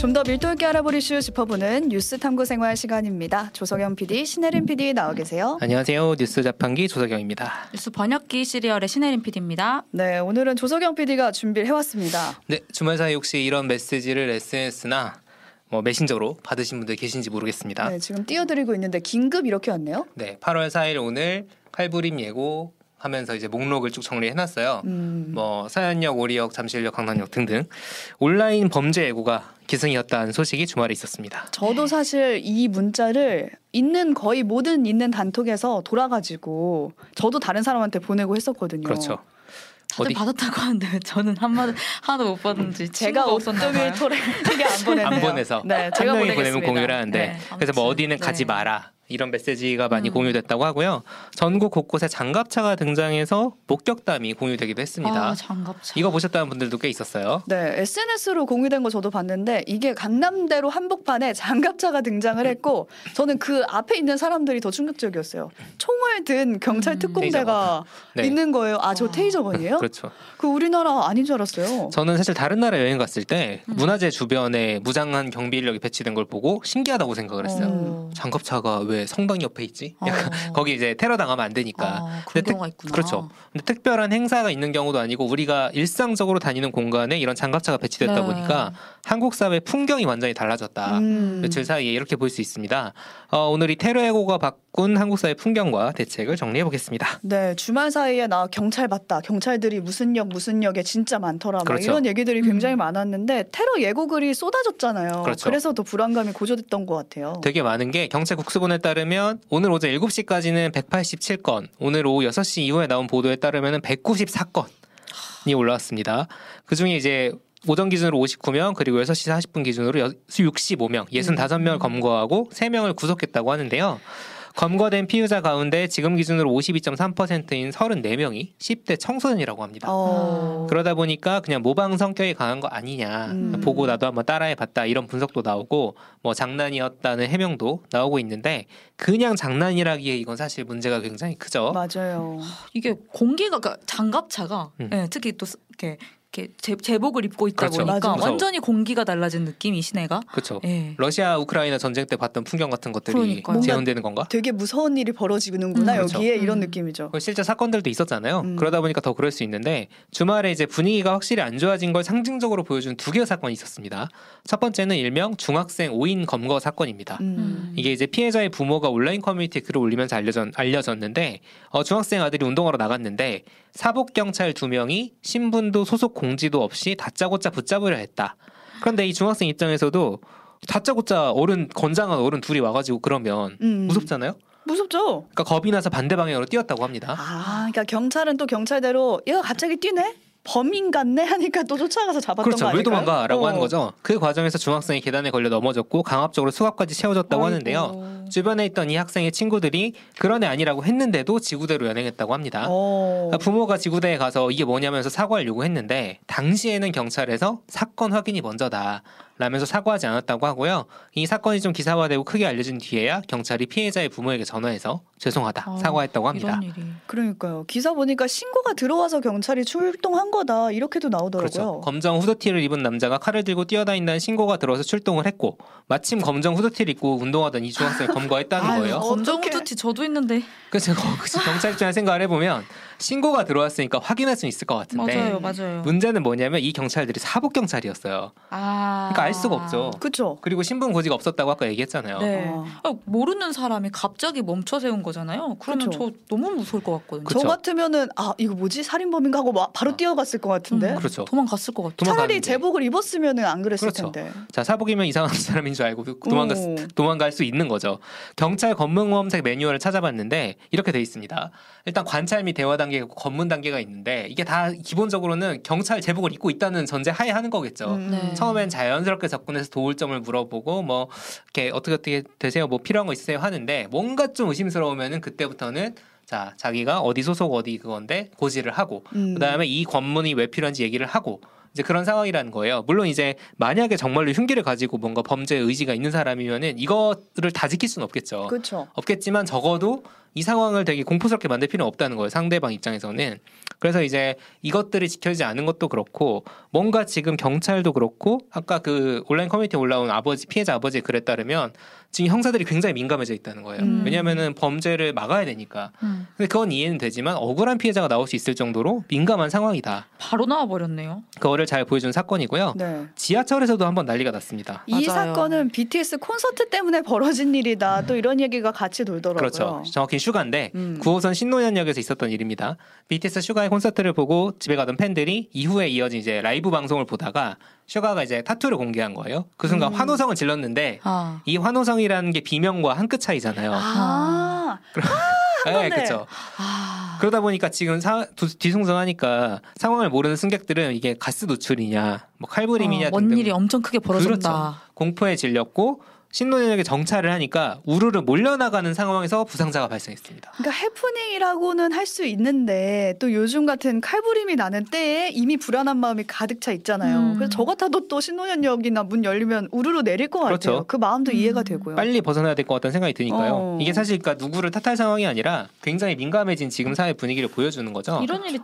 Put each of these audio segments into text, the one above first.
좀 더 밀도 있게 알아볼 이슈 짚어보는 뉴스 탐구 생활 시간입니다. 조석영 PD, 신혜림 PD 나와 계세요. 안녕하세요. 뉴스 자판기 조석영입니다. 뉴스 번역기 시리얼의 신혜림 PD입니다. 네, 오늘은 조석영 PD가 준비를 해왔습니다. 네, 주말 사이 혹시 이런 메시지를 SNS나 뭐 메신저로 받으신 분들 계신지 모르겠습니다. 네, 지금 띄워드리고 있는데 긴급 이렇게 왔네요. 네, 8월 4일 오늘 칼부림 예고 하면서 이제 목록을 쭉 정리해놨어요. 음, 뭐 사연역, 오리역, 잠실역, 강남역 등등 온라인 범죄 예고가 기승이었다는 소식이 주말에 있었습니다. 저도 사실 이 문자를 있는 거의 모든 있는 단톡에서 돌아가지고 저도 다른 사람한테 보내고 했었거든요. 그렇죠. 다들 어디- 받았다고 하는데 왜 저는 한마디 하나도 못 받은지 제가 옥동일 봐요. 토레에게 안 보냈네요. 안 보내서 네, 한 제가. 보내면 공유를 하는데 네, 그래서 뭐 어디는 가지 네. 마라 이런 메시지가 많이 음. 공유됐다고 하고요. 전국 곳곳에 장갑차가 등장해서 목격담이 공유되기도 했습니다. 아, 장갑차. 이거 보셨다는 분들도 꽤 있었어요. 네, SNS로 공유된 거 저도 봤는데 이게 강남대로 한복판에 장갑차가 등장을 했고 저는 그 앞에 있는 사람들이 더 충격적이었어요. 총을 든 경찰 음. 특공대가 네. 있는 거예요. 아, 저 아. 테이저건이에요? 그렇죠. 그 우리나라 아닌 줄 알았어요. 저는 사실 다른 나라 여행 갔을 때 음. 문화재 주변에 무장한 경비 인력이 배치된 걸 보고 신기하다고 생각을 했어요. 어. 장갑차가 왜 성당 옆에 있지? 약간 어. 거기 이제 테러 당하면 안 되니까. 아, 근데 그런 경우가 있구나. 그렇죠. 근데 특별한 행사가 있는 경우도 아니고 우리가 일상적으로 다니는 공간에 이런 장갑차가 배치됐다 네. 보니까 한국 사회 풍경이 완전히 달라졌다. 음. 며칠 사이에 이렇게 볼 수 있습니다. 어, 오늘 이 테러 예고가 바꾼 한국 사회 풍경과 대책을 정리해 보겠습니다. 네, 주말 사이에 나 경찰 봤다. 경찰들이 무슨 역 무슨 역에 진짜 많더라. 막 그렇죠. 이런 얘기들이 굉장히 음. 많았는데 테러 예고글이 쏟아졌잖아요. 그렇죠. 래서 더 불안감이 고조됐던 것 같아요. 되게 많은 게 경찰 국수본에 따 르면 오늘 오전 7시까지는 187건, 오늘 오후 6시 이후에 나온 보도에 따르면 194건이 올라왔습니다. 그 중에 이제 오전 기준으로 59명, 그리고 6시 40분 기준으로 65명, 65명을 검거하고 3명을 구속했다고 하는데요. 검거된 피의자 가운데 지금 기준으로 52.3%인 34명이 10대 청소년이라고 합니다. 어... 그러다 보니까 그냥 모방 성격이 강한 거 아니냐 음. 보고 나도 한번 따라해봤다 이런 분석도 나오고 뭐 장난이었다는 해명도 나오고 있는데 그냥 장난이라기에 이건 사실 문제가 굉장히 크죠. 맞아요. 이게 공기가 그러니까 장갑차가 음. 예, 특히 또 스- 이렇게 이렇게 제, 제복을 입고 있다 그렇죠. 보니까 맞아요. 완전히 공기가 달라진 느낌이 시내가. 그렇죠. 예. 러시아 우크라이나 전쟁 때 봤던 풍경 같은 것들이 그러니까요. 재현되는 건가? 되게 무서운 일이 벌어지는구나 음, 그렇죠. 여기에 이런 음. 느낌이죠. 그 실제 사건들도 있었잖아요. 음. 그러다 보니까 더 그럴 수 있는데 주말에 이제 분위기가 확실히 안 좋아진 걸 상징적으로 보여준 두 개의 사건이 있었습니다. 첫 번째는 일명 중학생 5인 검거 사건입니다. 음. 이게 이제 피해자의 부모가 온라인 커뮤니티에 글을 올리면서 알려졌, 알려졌 는데 어, 중학생 아들이 운동하러 나갔는데 사복 경찰 두 명이 신분도 소속 공지도 없이 다짜고짜 붙잡으려 했다. 그런데 이 중학생 입장에서도 다짜고짜 어른 건장한 어른 둘이 와가지고 그러면 음. 무섭잖아요. 무섭죠. 그러니까 겁이 나서 반대 방향으로 뛰었다고 합니다. 아, 그러니까 경찰은 또 경찰대로 얘가 갑자기 뛰네. 범인 같네 하니까 또 쫓아가서 잡았던 그렇죠. 거왜 아닐까요? 도망가라고 어. 하는 거죠. 그 과정에서 중학생이 계단에 걸려 넘어졌고 강압적으로 수갑까지 채워졌다고 하는데요. 아이고. 주변에 있던 이 학생의 친구들이 그런 애 아니라고 했는데도 지구대로 연행했다고 합니다. 어. 아, 부모가 지구대에 가서 이게 뭐냐면서 사과를 요구했는데 당시에는 경찰에서 사건 확인이 먼저다 라면서 사과하지 않았다고 하고요. 이 사건이 좀 기사화되고 크게 알려진 뒤에야 경찰이 피해자의 부모에게 전화해서 죄송하다 아, 사과했다고 합니다. 이런 일이. 그러니까요. 기사 보니까 신고가 들어와서 경찰이 출동한 거다 이렇게도 나오더라고요. 그렇죠. 검정 후드티를 입은 남자가 칼을 들고 뛰어다닌다는 신고가 들어서 출동을 했고 마침 검정 후드티를 입고 운동하던 이 중학생을 검거했다는 아유, 거예요. 어. 검정. 후드티 저도 있는데 그래서 거기서 경찰 입장에 생각을 해보면 신고가 들어왔으니까 확인할 수 있을 것 같은데 맞아요, 맞아요. 문제는 뭐냐면 이 경찰들이 사복 경찰이었어요. 아, 그러니까 알 수가 없죠. 그렇죠. 그리고 신분 고지가 없었다고 아까 얘기했잖아요. 네. 어. 아, 모르는 사람이 갑자기 멈춰 세운 거잖아요. 그러면 그쵸. 저 너무 무서울 것 같거든요. 그쵸. 저 같으면은 아 이거 뭐지 살인범인가 하고 막 바로 어. 뛰어갔을 것 같은데. 음, 그렇죠. 도망갔을 것 같아요. 차라리 제복을 입었으면은 안 그랬을 그렇죠. 텐데. 자 사복이면 이상한 사람인 줄 알고 도망갔 오. 도망갈 수 있는 거죠. 경찰 검문검색 매뉴얼을 찾아봤는데 이렇게 돼 있습니다. 일단 관찰 및 대화 단계가 있고 검문 단계가 있는데 이게 다 기본적으로는 경찰 제복을 입고 있다는 전제 하에 하는 거겠죠. 음. 네. 처음엔 자연스럽게 접근해서 도울 점을 물어보고 뭐 이렇게 어떻게 어떻게 되세요? 뭐 필요한 거 있으세요? 하는데 뭔가 좀 의심스러우면은 그때부터는 자 자기가 어디 소속 어디 그건데 고지를 하고 음. 그다음에 이 권문이 왜 필요한지 얘기를 하고 이제 그런 상황이라는 거예요. 물론 이제 만약에 정말로 흉기를 가지고 뭔가 범죄 의지가 있는 사람이면은 이거를 다 지킬 수는 없겠죠. 그렇죠. 없겠지만 적어도 이 상황을 되게 공포스럽게 만들 필요는 없다는 거예요. 상대방 입장에서는. 그래서 이제 이것들이 지켜지지 않은 것도 그렇고 뭔가 지금 경찰도 그렇고 아까 그 온라인 커뮤니티에 올라온 아버지 피해자 아버지의 글에 따르면 지금 형사들이 굉장히 민감해져 있다는 거예요. 음. 왜냐하면은 범죄를 막아야 되니까. 음. 근데 그건 이해는 되지만 억울한 피해자가 나올 수 있을 정도로 민감한 상황이다. 바로 나와 버렸네요. 그거를 잘 보여준 사건이고요. 네. 지하철에서도 한번 난리가 났습니다. 이 맞아요. 사건은 BTS 콘서트 때문에 벌어진 일이다. 또 이런 얘기가 같이 돌더라고요. 그렇죠. 정확히 슈가인데 음. 9호선 신논현역에서 있었던 일입니다. BTS 슈가의 콘서트를 보고 집에 가던 팬들이 이후에 이어진 이제 라이브 방송을 보다가 슈가가 이제 타투를 공개한 거예요. 그 순간 음. 환호성을 질렀는데 아. 이 환호성이라는 게 비명과 한 끗 차이잖아요. 아, 네, 번에. 그렇죠. 아. 그러다 보니까 지금 사, 두- 뒤숭숭하니까 상황을 모르는 승객들은 이게 가스 노출이냐, 뭐 칼부림이냐 어, 뭔 등등 일이 엄청 크게 벌어졌다. 그렇죠. 공포에 질렸고 신노현역에 정차를 하니까 우르르 몰려나가는 상황에서 부상자가 발생했습니다. 그러니까 해프닝이라고는 할 수 있는데 또 요즘 같은 칼부림이 나는 때에 이미 불안한 마음이 가득 차 있잖아요. 음. 그래서 저 같아도 또 신노현역이나 문 열리면 우르르 내릴 것 같아요. 그렇죠. 그 마음도 음. 이해가 되고요. 빨리 벗어나야 될 것 같다는 생각이 드니까요. 어. 이게 사실 그러니까 누구를 탓할 상황이 아니라 굉장히 민감해진 지금 사회 분위기를 보여주는 거죠. 이런 일이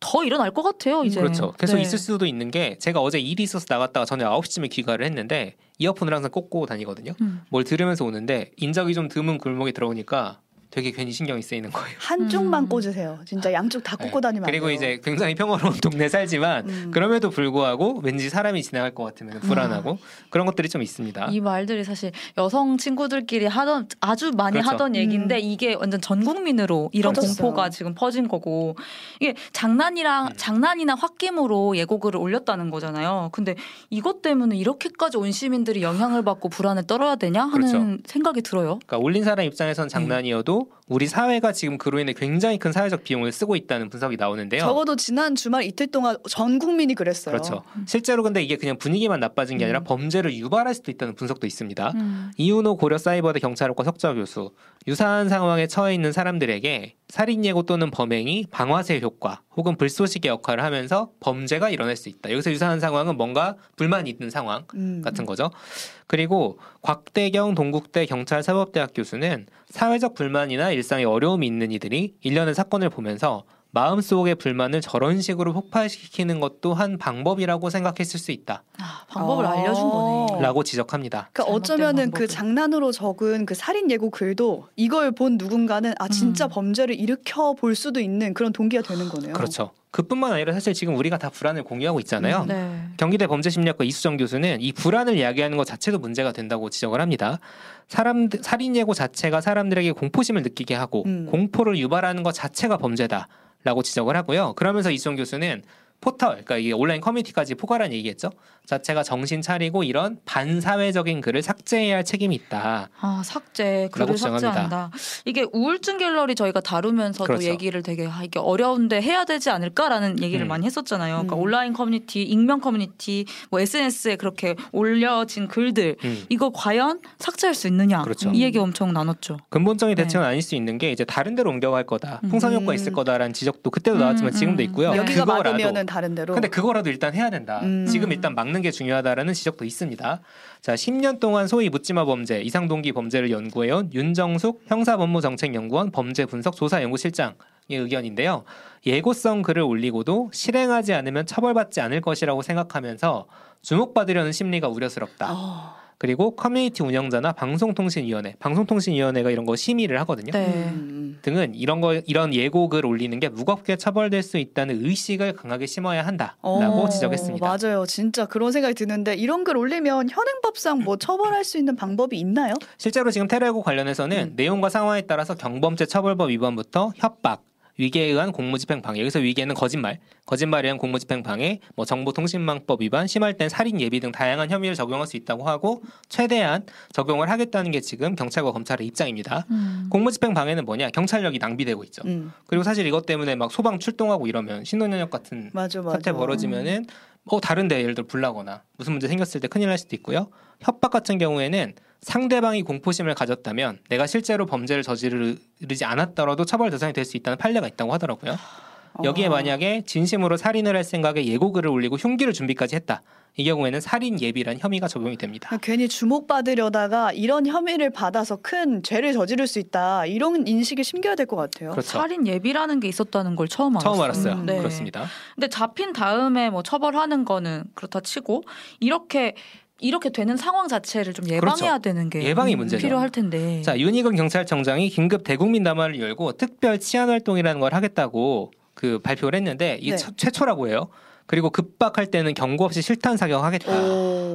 더 일어날 것 같아요. 이제. 그렇죠. 계속 네. 있을 수도 있는 게 제가 어제 일이 있어서 나갔다가 저녁 9시쯤에 귀가를 했는데 이어폰을 항상 꽂고 다니거든요. 음. 뭘 들으면서 오는데 인적이 좀 드문 골목에 들어오니까 되게 괜히 신경이 쓰이는 거예요. 한쪽만 음. 꽂으세요. 진짜 양쪽 다 꽂고 다니면 안 그리고 돼요. 이제 굉장히 평화로운 동네 살지만 음. 그럼에도 불구하고 왠지 사람이 지나갈 것 같으면 불안하고 음. 그런 것들이 좀 있습니다. 이 말들이 사실 여성 친구들끼리 하던 아주 많이 그렇죠. 하던 얘기인데 음. 이게 완전 전 국민으로 이런 퍼졌어요. 공포가 지금 퍼진 거고 이게 장난이랑 음. 장난이나 홧김으로 예고글을 올렸다는 거잖아요. 근데 이것 때문에 이렇게까지 온 시민들이 영향을 받고 불안에 떨어야 되냐 하는 그렇죠. 생각이 들어요. 그러니까 올린 사람 입장에선 장난이어도 우리 사회가 지금 그로 인해 굉장히 큰 사회적 비용을 쓰고 있다는 분석이 나오는데요. 적어도 지난 주말 이틀 동안 전 국민이 그랬어요. 그렇죠. 실제로 근데 이게 그냥 분위기만 나빠진 게 아니라 음. 범죄를 유발할 수도 있다는 분석도 있습니다. 음. 이윤호 고려 사이버대 경찰학과 석좌 교수 유사한 상황에 처해 있는 사람들에게 살인 예고 또는 범행이 방아쇠 효과 혹은 불쏘시개 역할을 하면서 범죄가 일어날 수 있다. 여기서 유사한 상황은 뭔가 불만이 있는 상황 음. 같은 거죠. 그리고 곽대경 동국대 경찰사법대학 교수는 사회적 불만이나 일상에 어려움이 있는 이들이 일련의 사건을 보면서 마음속의 불만을 저런 식으로 폭발시키는 것도 한 방법이라고 생각했을 수 있다라고 아, 방법을 어. 알려준 거네. 지적합니다. 그러니까 어쩌면은 그 방법을. 장난으로 적은 그 살인 예고 글도 이걸 본 누군가는 아 진짜 음. 범죄를 일으켜 볼 수도 있는 그런 동기가 되는 거네요. 그렇죠. 그뿐만 아니라 사실 지금 우리가 다 불안을 공유하고 있잖아요. 음. 네. 경기대 범죄심리학과 이수정 교수는 이 불안을 이야기하는 것 자체도 문제가 된다고 지적을 합니다. 사람 살인 예고 자체가 사람들에게 공포심을 느끼게 하고 음. 공포를 유발하는 것 자체가 범죄다 라고 지적을 하고요. 그러면서 이수정 교수는 포털, 그러니까 이게 온라인 커뮤니티까지 포괄한 얘기겠죠. 자체가 정신 차리고 이런 반사회적인 글을 삭제해야 할 책임이 있다. 아 삭제 글을. 삭제한다. 이게 우울증 갤러리 저희가 다루면서도 그렇죠. 얘기를 되게 아, 이게 어려운데 해야 되지 않을까라는 얘기를 음. 많이 했었잖아요. 그러니까 음. 온라인 커뮤니티, 익명 커뮤니티, 뭐 SNS에 그렇게 올려진 글들 음. 이거 과연 삭제할 수 있느냐? 그렇죠. 이 얘기 엄청 나눴죠. 근본적인 네. 대책은 아닐 수 있는 게 이제 다른 데로 옮겨갈 거다. 음. 풍선 효과 있을 거다라는 지적도 그때도 나왔지만 음, 지금도 음. 있고요. 네. 여기가 그거라도 맞으면은 다른 데로. 근데 그거라도 일단 해야 된다. 음. 지금 일단 막는 게 중요하다라는 지적도 있습니다. 자, 10년 동안 소위 묻지마 범죄, 이상동기 범죄를 연구해온 윤정숙 형사법무정책연구원 범죄분석조사연구실장의 의견인데요. 예고성 글을 올리고도 실행하지 않으면 처벌받지 않을 것이라고 생각하면서 주목받으려는 심리가 우려스럽다. 어. 그리고 커뮤니티 운영자나 방송통신위원회, 방송통신위원회가 이런 거 심의를 하거든요. 네. 음. 등은 이런 거 이런 예고글 올리는 게 무겁게 처벌될 수 있다는 의식을 강하게 심어야 한다라고 어, 지적했습니다. 맞아요. 진짜 그런 생각이 드는데 이런 글 올리면 현행법상 뭐 처벌할 수 있는 방법이 있나요? 실제로 지금 테러 예고 관련해서는 음. 내용과 상황에 따라서 경범죄 처벌법 위반부터 협박, 위계에 의한 공무집행 방해. 여기서 위계는 거짓말, 거짓말에 의한 공무집행 방해, 뭐 정보통신망법 위반, 심할 땐 살인 예비 등 다양한 혐의를 적용할 수 있다고 하고 최대한 적용을 하겠다는 게 지금 경찰과 검찰의 입장입니다. 음. 공무집행 방해는 뭐냐? 경찰력이 낭비되고 있죠. 음. 그리고 사실 이것 때문에 막 소방 출동하고 이러면 신혼연역 같은 맞아 맞아. 사태 벌어지면은 어 다른데 예를 들어 불나거나 무슨 문제 생겼을 때 큰일 날 수도 있고요. 협박 같은 경우에는 상대방이 공포심을 가졌다면 내가 실제로 범죄를 저지르지 않았더라도 처벌 대상이 될 수 있다는 판례가 있다고 하더라고요. 여기에 어. 만약에 진심으로 살인을 할 생각에 예고글을 올리고 흉기를 준비까지 했다. 이 경우에는 살인 예비란 혐의가 적용이 됩니다. 그러니까 괜히 주목받으려다가 이런 혐의를 받아서 큰 죄를 저지를 수 있다 이런 인식이 심겨야 될 것 같아요. 그렇죠. 살인 예비라는 게 있었다는 걸 처음 알았어요. 처음 알았어요. 음, 네. 그렇습니다. 근데 잡힌 다음에 뭐 처벌하는 거는 그렇다 치고 이렇게 이렇게 되는 상황 자체를 좀 예방해야 되는 게 그렇죠. 예방이 문제죠. 필요할 텐데. 자, 윤희근 경찰청장이 긴급 대국민 담화를 열고 특별 치안 활동이라는 걸 하겠다고 그 발표를 했는데 이게 네. 처- 최초라고 해요. 그리고 급박할 때는 경고 없이 실탄 사격하겠다.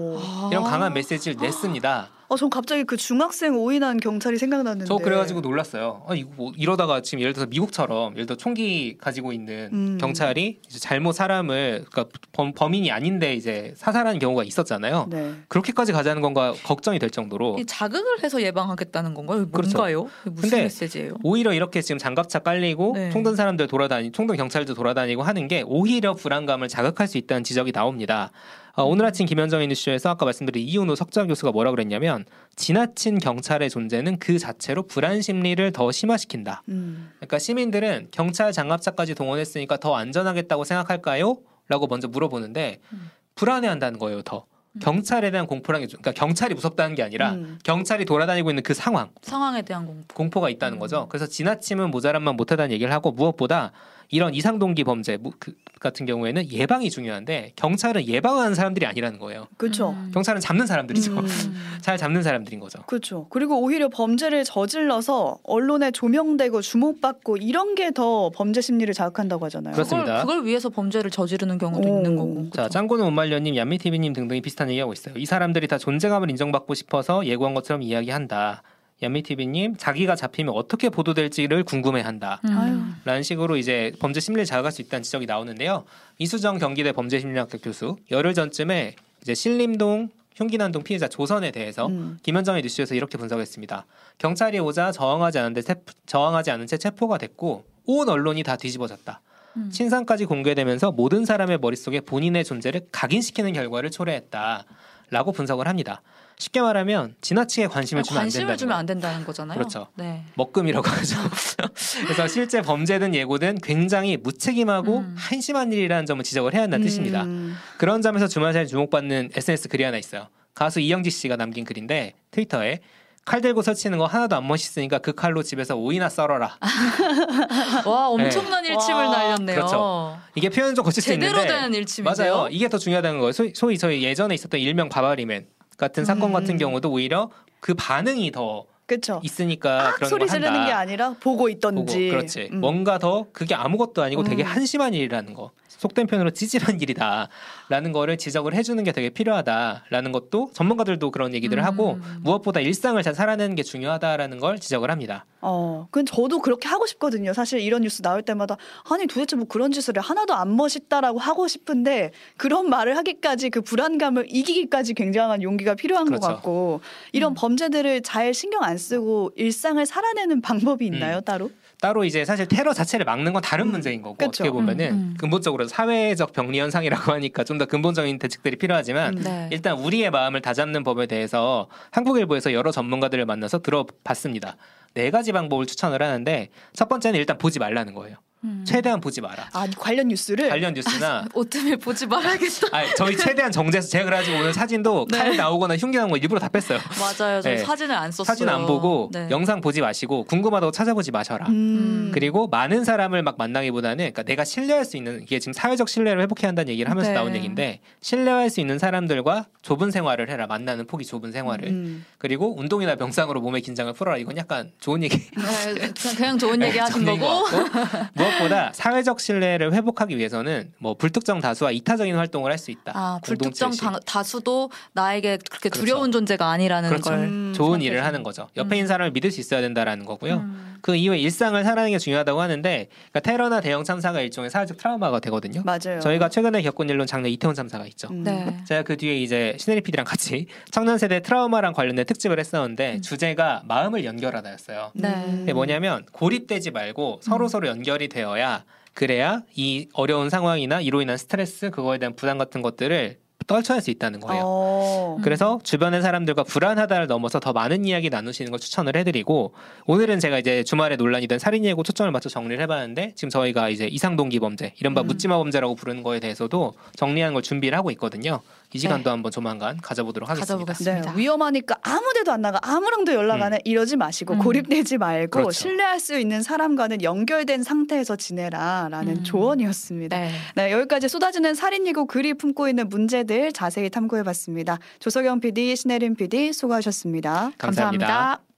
오. 아. 이런 강한 메시지를 냈습니다. 어, 전 갑자기 그 중학생 오인한 경찰이 생각났는데. 저 그래가지고 놀랐어요. 아, 이거 뭐 이러다가 지금 예를 들어서 미국처럼 예를 들어 총기 가지고 있는 음. 경찰이 이제 잘못 사람을 그러니까 범, 범인이 아닌데 이제 사살하는 경우가 있었잖아요. 네. 그렇게까지 가자는 건가 걱정이 될 정도로 이 자극을 해서 예방하겠다는 건가요? 그렇죠. 뭔가요? 무슨 근데 메시지예요? 오히려 이렇게 지금 장갑차 깔리고 네. 총든 사람들 돌아다니 총든 경찰도 돌아다니고 하는 게 오히려 불안감을 자극할 수 있다는 지적이 나옵니다. 어, 오늘 아침 김현정의 뉴스에서 아까 말씀드린 이윤호 석좌 교수가 뭐라 그랬냐면 지나친 경찰의 존재는 그 자체로 불안 심리를 더 심화시킨다. 음. 그러니까 시민들은 경찰 장갑차까지 동원했으니까 더 안전하겠다고 생각할까요? 라고 먼저 물어보는데 음. 불안해한다는 거예요. 더 경찰에 대한 공포랑 그러니까 경찰이 무섭다는 게 아니라 음. 경찰이 돌아다니고 있는 그 상황 상황에 대한 공포. 공포가 있다는 거죠. 그래서 지나치면 모자란만 못하다는 얘기를 하고 무엇보다 이런 이상 동기 범죄 무- 그- 같은 경우에는 예방이 중요한데 경찰은 예방하는 사람들이 아니라는 거예요. 그렇죠. 음. 경찰은 잡는 사람들이죠. 음. 잘 잡는 사람들인 거죠. 그렇죠. 그리고 오히려 범죄를 저질러서 언론에 조명되고 주목받고 이런 게 더 범죄 심리를 자극한다고 하잖아요. 그렇습니다. 그걸, 그걸 위해서 범죄를 저지르는 경우도 오. 있는 거고. 자, 짱구는 못말려님, 얀미TV님 등등이 비슷한 얘기하고 있어요. 이 사람들이 다 존재감을 인정받고 싶어서 예고한 것처럼 이야기한다. 얀미TV님, 자기가 잡히면 어떻게 보도될지를 궁금해한다. 음. 라는 식으로 이제 범죄 심리를 자극할 수 있다는 지적이 나오는데요. 이수정 경기대 범죄심리학과 교수 열흘 전쯤에 이제 신림동 흉기난동 피해자 조선에 대해서 음. 김현정의 뉴스에서 이렇게 분석했습니다. 경찰이 오자 저항하지 않은데 체- 저항하지 않은 채 체포가 됐고 온 언론이 다 뒤집어졌다. 음. 신상까지 공개되면서 모든 사람의 머릿속에 본인의 존재를 각인시키는 결과를 초래했다. 라고 분석을 합니다. 쉽게 말하면 지나치게 관심을 주면 안 된다는 관심을 주면. 안 된다는 거잖아요. 그렇죠. 네. 먹금이라고 하죠. 그래서 실제 범죄든 예고든 굉장히 무책임하고 음. 한심한 일이라는 점을 지적을 해야 한다는 뜻입니다. 음. 그런 점에서 주말 사이 주목받는 SNS 글이 하나 있어요. 가수 이영지 씨가 남긴 글인데 트위터에 칼 들고 설치는 거 하나도 안 멋있으니까 그 칼로 집에서 오이나 썰어라. 와 엄청난 일침을 와. 날렸네요. 그렇죠. 이게 표현 좀 거칠 수 제대로 있는데 된 일침인데요. 맞아요. 이게 더 중요하다는 거예요. 소위, 소위 저희 예전에 있었던 일명 바바리맨 같은 사건 음. 같은 경우도 오히려 그 반응이 더 그렇죠. 있으니까 막 그런 소리. 지르는 게 아니라 보고 있던지. 보고, 그렇지. 음. 뭔가 더 그게 아무것도 아니고 되게 음. 한심한 일이라는 거. 속된 표현으로 찌질한 일이다라는 거를 지적을 해주는 게 되게 필요하다라는 것도 전문가들도 그런 얘기들을 음. 하고 무엇보다 일상을 잘 살아내는 게 중요하다라는 걸 지적을 합니다. 어, 그건 저도 그렇게 하고 싶거든요. 사실 이런 뉴스 나올 때마다 아니 도대체 뭐 그런 짓을 해 하나도 안 멋있다라고 하고 싶은데 그런 말을 하기까지 그 불안감을 이기기까지 굉장한 용기가 필요한 그렇죠. 것 같고 이런 음. 범죄들을 잘 신경 안 쓰고 일상을 살아내는 방법이 있나요 음. 따로? 따로 이제 사실 테러 자체를 막는 건 다른 문제인 거고 그쵸. 어떻게 보면은 음, 음. 근본적으로 사회적 병리 현상이라고 하니까 좀 더 근본적인 대책들이 필요하지만 음. 네. 일단 우리의 마음을 다잡는 법에 대해서 한국일보에서 여러 전문가들을 만나서 들어봤습니다. 네 가지 방법을 추천을 하는데 첫 번째는 일단 보지 말라는 거예요. 음. 최대한 보지 마라. 아 관련 뉴스를 관련 뉴스나 오트밀 보지 말아야겠다. 아, 저희 최대한 정제해서 제가 그래가지고 오늘 사진도 네. 칼 나오거나 흉기 나온 거 일부러 다 뺐어요. 맞아요. 저 네. 사진을 안 썼어요. 사진 안 보고 네. 영상 보지 마시고 궁금하다고 찾아보지 마셔라. 음. 그리고 많은 사람을 막 만나기보다는 그러니까 내가 신뢰할 수 있는 이게 지금 사회적 신뢰를 회복해야 한다는 얘기를 하면서 네. 나온 얘기인데 신뢰할 수 있는 사람들과 좁은 생활을 해라 만나는 폭이 좁은 생활을 음. 그리고 운동이나 명상으로 몸의 긴장을 풀어라 이건 약간 좋은 얘기 네, 그냥, 좋은 얘기 하신 좋은 얘기인 거고. 무엇보다 사회적 신뢰를 회복하기 위해서는 뭐 불특정 다수와 이타적인 활동을 할 수 있다 아, 불특정 다, 다수도 나에게 그렇게 그렇죠. 두려운 존재가 아니라는 그렇죠. 걸. 음, 좋은 생각해서. 일을 하는 거죠. 옆에 음. 있는 사람을 믿을 수 있어야 된다라는 거고요. 음. 그 이후에 일상을 살아가는 게 중요하다고 하는데 그러니까 테러나 대형 참사가 일종의 사회적 트라우마가 되거든요. 맞아요. 저희가 최근에 겪은 일로 작년 이태원 참사가 있죠. 음. 네. 제가 그 뒤에 이제 신혜리 PD랑 같이 청년 세대 트라우마랑 관련된 특집을 했었는데 음. 주제가 마음을 연결하다였어요. 네. 음. 뭐냐면 고립되지 말고 서로 서로 연결이 되어 야 그래야 이 어려운 상황이나 이로 인한 스트레스 그거에 대한 부담 같은 것들을 떨쳐낼 수 있다는 거예요. 어. 그래서 주변의 사람들과 불안하다를 넘어서 더 많은 이야기 나누시는 걸 추천을 해드리고 오늘은 제가 이제 주말에 논란이 된 살인 예고 초점을 맞춰 정리를 해봤는데 지금 저희가 이제 이상 동기 범죄 이른바 음. 묻지마 범죄라고 부르는 거에 대해서도 정리하는 걸 준비를 하고 있거든요. 이 시간도 네. 한번 조만간 가져보도록 하겠습니다. 가져보겠습니다. 네, 위험하니까 아무데도 안 나가 아무랑도 연락 안 해 이러지 마시고 음. 고립되지 말고 그렇죠. 신뢰할 수 있는 사람과는 연결된 상태에서 지내라라는 음. 조언이었습니다. 네. 네, 여기까지 쏟아지는 살인 예고 글이 품고 있는 문제들 자세히 탐구해봤습니다. 조석영 PD, 신혜림 PD 수고하셨습니다 감사합니다. 감사합니다.